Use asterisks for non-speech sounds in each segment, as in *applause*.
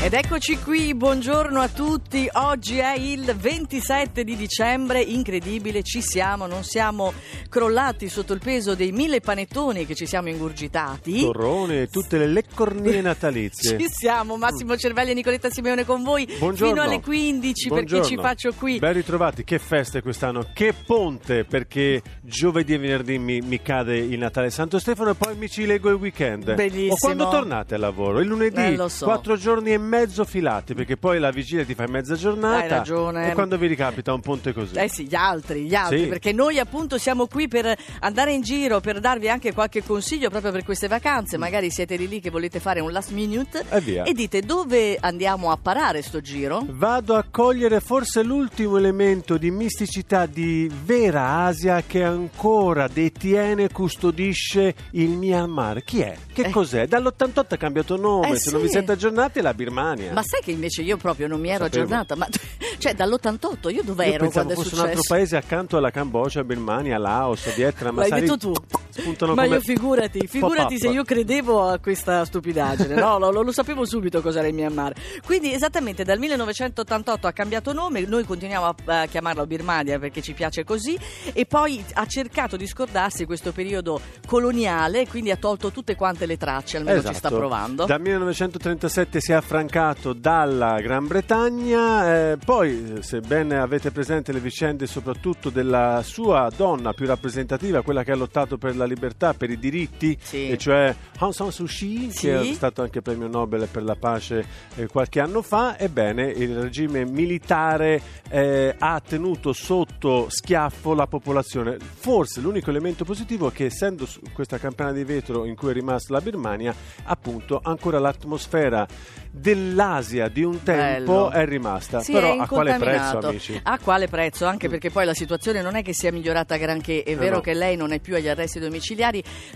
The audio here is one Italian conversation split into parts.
Ed eccoci qui, buongiorno a tutti. Oggi è il 27 di dicembre, incredibile, ci siamo, non siamo crollati sotto il peso dei mille panettoni che ci siamo ingurgitati. Torrone e tutte le leccornie *laughs* natalizie. Ci siamo, Massimo Cervelli e Nicoletta Simeone con voi Buongiorno. fino alle 15 Buongiorno. perché ci faccio qui. Ben ritrovati, che feste quest'anno, che ponte perché giovedì e venerdì mi, mi cade il Natale Santo Stefano e poi mi ci leggo il weekend. Bellissimo. O quando tornate al lavoro? Il lunedì, Eh, so. quattro giorni e mezzo filati perché poi la vigilia ti fai mezza giornata. Hai ragione. E quando vi ricapita un ponte così? Eh sì, gli altri, gli altri, Sì. perché noi appunto siamo qui per andare in giro, per darvi anche qualche consiglio proprio per queste vacanze, magari siete lì lì che volete fare un last minute E via. dite dove andiamo a parare sto giro? Vado a cogliere forse l'ultimo elemento di misticità di vera Asia che ancora detiene e custodisce il Myanmar. Chi è? Che Eh. cos'è? Dall'88 ha cambiato nome, Eh, se non sì. vi siete aggiornati la Birmania. Ma sai che invece io proprio non mi ero aggiornata, ma *laughs* cioè dall'88 io dove Io ero quando è successo? un altro paese accanto alla Cambogia, Birmania, Laos, Vietnam. ma L'hai sai, detto tu. Spuntano Ma come io figurati, figurati se io credevo a questa stupidaggine, no, lo, lo sapevo subito cos'era il Myanmar. Quindi esattamente dal 1988 ha cambiato nome, noi continuiamo a, a chiamarlo Birmania perché ci piace così e poi ha cercato di scordarsi questo periodo coloniale, quindi ha tolto tutte quante le tracce, almeno ci sta Esatto. provando. Dal 1937 si è affrancato dalla Gran Bretagna, eh, poi eh, sebbene avete presente le vicende soprattutto della sua donna più rappresentativa, quella che ha lottato per la libertà, per i diritti, Sì. e cioè Aung San Suu Kyi, Sì. che è stato anche premio Nobel per la pace eh, qualche anno fa, ebbene il regime militare eh, ha tenuto sotto schiaffo la popolazione. Forse l'unico elemento positivo è che essendo questa campana di vetro in cui è rimasta la Birmania, appunto ancora l'atmosfera dell'Asia di un tempo Bello. è rimasta. Sì, Però è a quale prezzo, amici? A quale prezzo? Anche perché poi la situazione non è che sia migliorata granché. È Eh vero no. che lei non è più agli arresti domiciliari,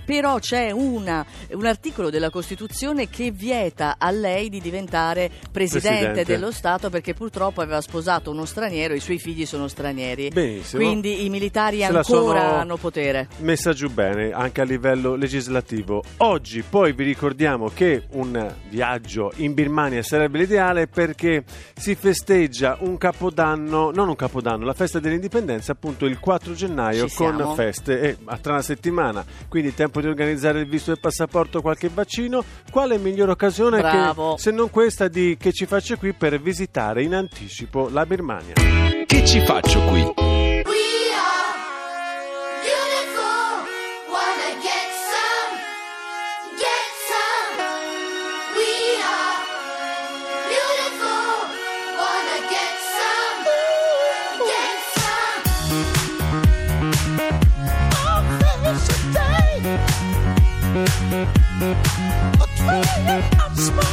però c'è una- un articolo della Costituzione che vieta a lei di diventare presidente, Presidente. dello Stato perché purtroppo aveva sposato uno straniero, i suoi figli sono stranieri. Benissimo. Quindi i militari ancora hanno potere. Messa giù bene anche a livello legislativo. Oggi poi vi ricordiamo che un viaggio in Birmania sarebbe l'ideale perché si festeggia un capodanno, non un capodanno, la festa dell'indipendenza appunto il 4 gennaio con feste e tra una settimana. Quindi tempo di organizzare il visto del passaporto, qualche vaccino. Quale migliore occasione che se non questa di che ci faccio qui per visitare in anticipo la Birmania? Che ci faccio qui? I'm small.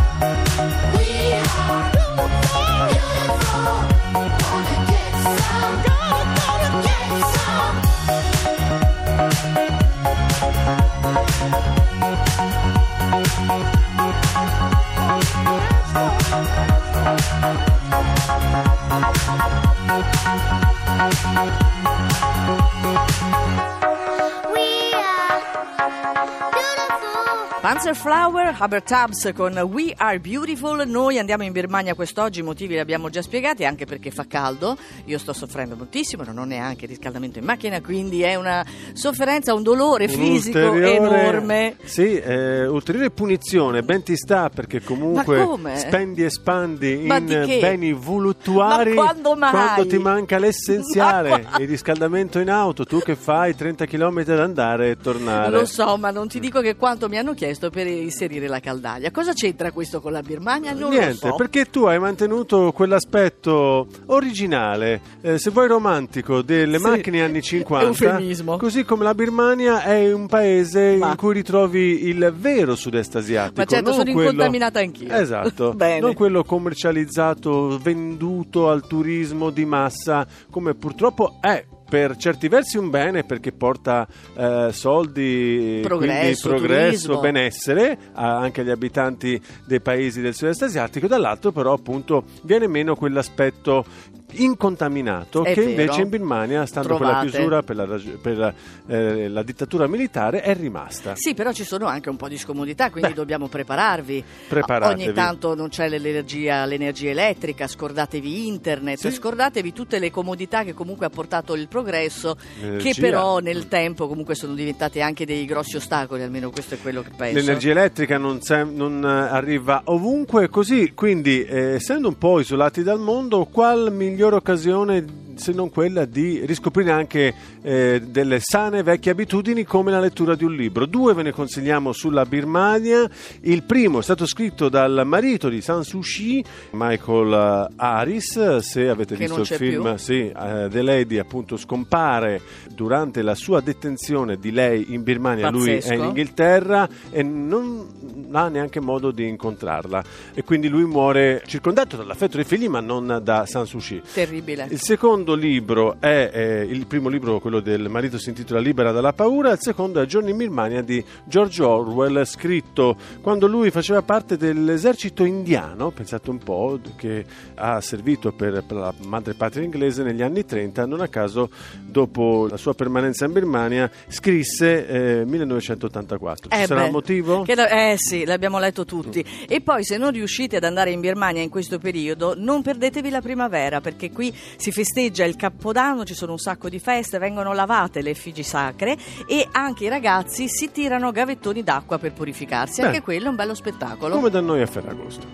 Panzerflower, Haber Tubbs con We Are Beautiful. Noi andiamo in Birmania quest'oggi, i motivi li abbiamo già spiegati, anche perché fa caldo. Io sto soffrendo moltissimo, non ho neanche riscaldamento in macchina, quindi è una sofferenza, un dolore fisico enorme. Sì, eh, ulteriore punizione, ben ti sta perché comunque spendi e spandi Ma in beni voluttuari Ma quando mai? quando ti manca l'essenziale, Ma il riscaldamento in auto, tu che fai 30 km ad andare e tornare. Lo so, ma non ti dico che quanto mi hanno chiesto per inserire la caldaia. Cosa c'entra questo con la Birmania? Non Niente, so. perché tu hai mantenuto quell'aspetto originale, eh, se vuoi romantico, delle Sì, macchine anni 50. eufemismo. Così come la Birmania è un paese Ma- in cui ritrovi il vero sud-est asiatico. Ma certo, non sono quello- incontaminata anch'io. Esatto, *laughs* non quello commercializzato, venduto al turismo di massa, come purtroppo è. Per certi versi un bene perché porta eh, soldi, Progresso, progresso, turismo. benessere a- anche agli abitanti dei paesi del sud-est asiatico, dall'altro però appunto viene meno quell'aspetto incontaminato È che vero. invece in Birmania, stando con la chiusura per la, per la, eh, la dittatura militare, è rimasta. Sì, però ci sono anche un po' di scomodità, quindi Beh. dobbiamo prepararvi. Preparatevi. Ogni tanto non c'è l'energia, l'energia elettrica, scordatevi internet, Sì. scordatevi tutte le comodità che comunque ha portato il progresso, che L'energia. però nel tempo comunque sono diventate anche dei grossi ostacoli, almeno questo è quello che penso. L'energia elettrica non, sem- non, eh, arriva ovunque così, quindi eh, essendo un po' isolati dal mondo, qual migliore occasione se non quella di riscoprire anche eh, delle sane vecchie abitudini come la lettura di un libro. Due ve ne consigliamo sulla Birmania. Il primo è stato scritto dal marito di San Suu Kyi, Michael eh, Harris. Se avete Che visto il film, sì, eh, The Lady appunto scompare durante la sua detenzione di lei in Birmania. Lui è Pazzesco. in Inghilterra e non ha neanche modo di incontrarla e quindi lui muore circondato dall'affetto dei figli ma non da San Suu Kyi. Terribile. Il secondo libro è eh, il primo libro, quello del marito si intitola Libera dalla paura, il secondo è Giorni in Birmania di George Orwell, scritto quando lui faceva parte dell'esercito indiano, pensate un po', che ha servito per, per la madrepatria inglese negli anni 30, non a caso dopo la sua permanenza in Birmania scrisse eh, 1984. Ci Eh sarà beh, un motivo? che eh sì, l'abbiamo letto tutti. E poi se non riuscite ad andare in Birmania in questo periodo, non perdetevi la primavera, perché qui si festeggia Oggi il Capodanno, ci sono un sacco di feste, vengono lavate le effigi sacre e anche i ragazzi si tirano gavettoni d'acqua per purificarsi. Beh. Anche quello è un bello spettacolo. Come da noi a Ferragosto.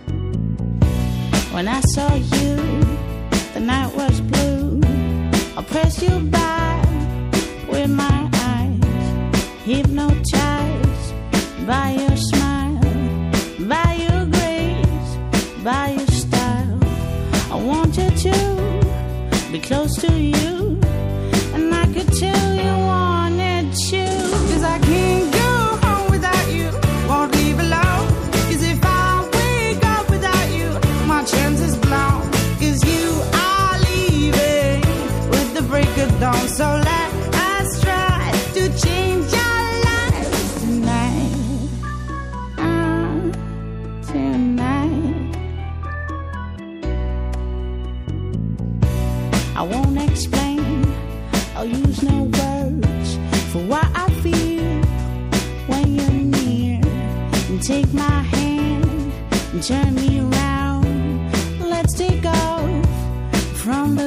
When I saw you, the night was blue. I pressed you by with my eyes, hypnotized by your smile, by your grace, by your close to you. I'll use no words for what I feel when you're near. And take my hand and turn me around. Let's take off from the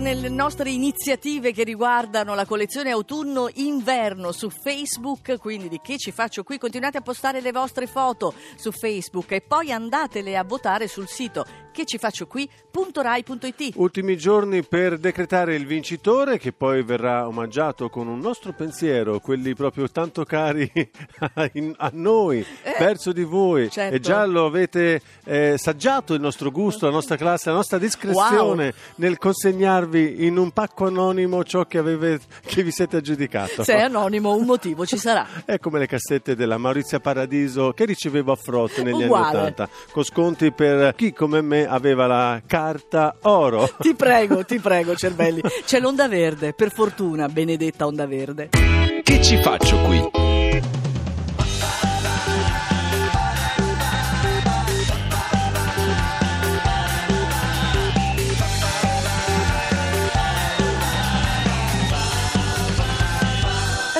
Ancora con le nostre iniziative che riguardano la collezione autunno-inverno su Facebook, quindi di che ci faccio qui, continuate a postare le vostre foto su Facebook e poi andatele a votare sul sito che ci faccio qui.rai.it. Ultimi giorni per decretare il vincitore che poi verrà omaggiato con un nostro pensiero, quelli proprio tanto cari *laughs* a, in- a noi, verso di voi. certo. E già lo avete eh, saggiato il nostro gusto, la nostra classe, la nostra discrezione nel consegnarvi in un pacco anonimo ciò che, aveve- che vi siete aggiudicato. Se è anonimo un motivo ci sarà. *laughs* È come le cassette della Maurizia Paradiso che ricevevo a frotte negli Uguale. anni 80, con sconti per chi come me aveva la carta oro. *laughs* Ti prego, ti prego, cervelli. C'è l'onda verde, per fortuna, benedetta onda verde. Che ci faccio qui?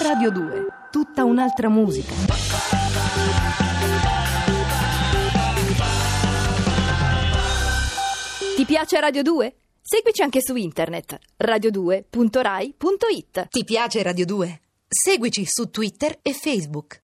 Radio 2, tutta un'altra musica. Piace Radio 2? Seguici anche su internet radio2.rai.it. Ti piace Radio 2? Seguici su Twitter e Facebook.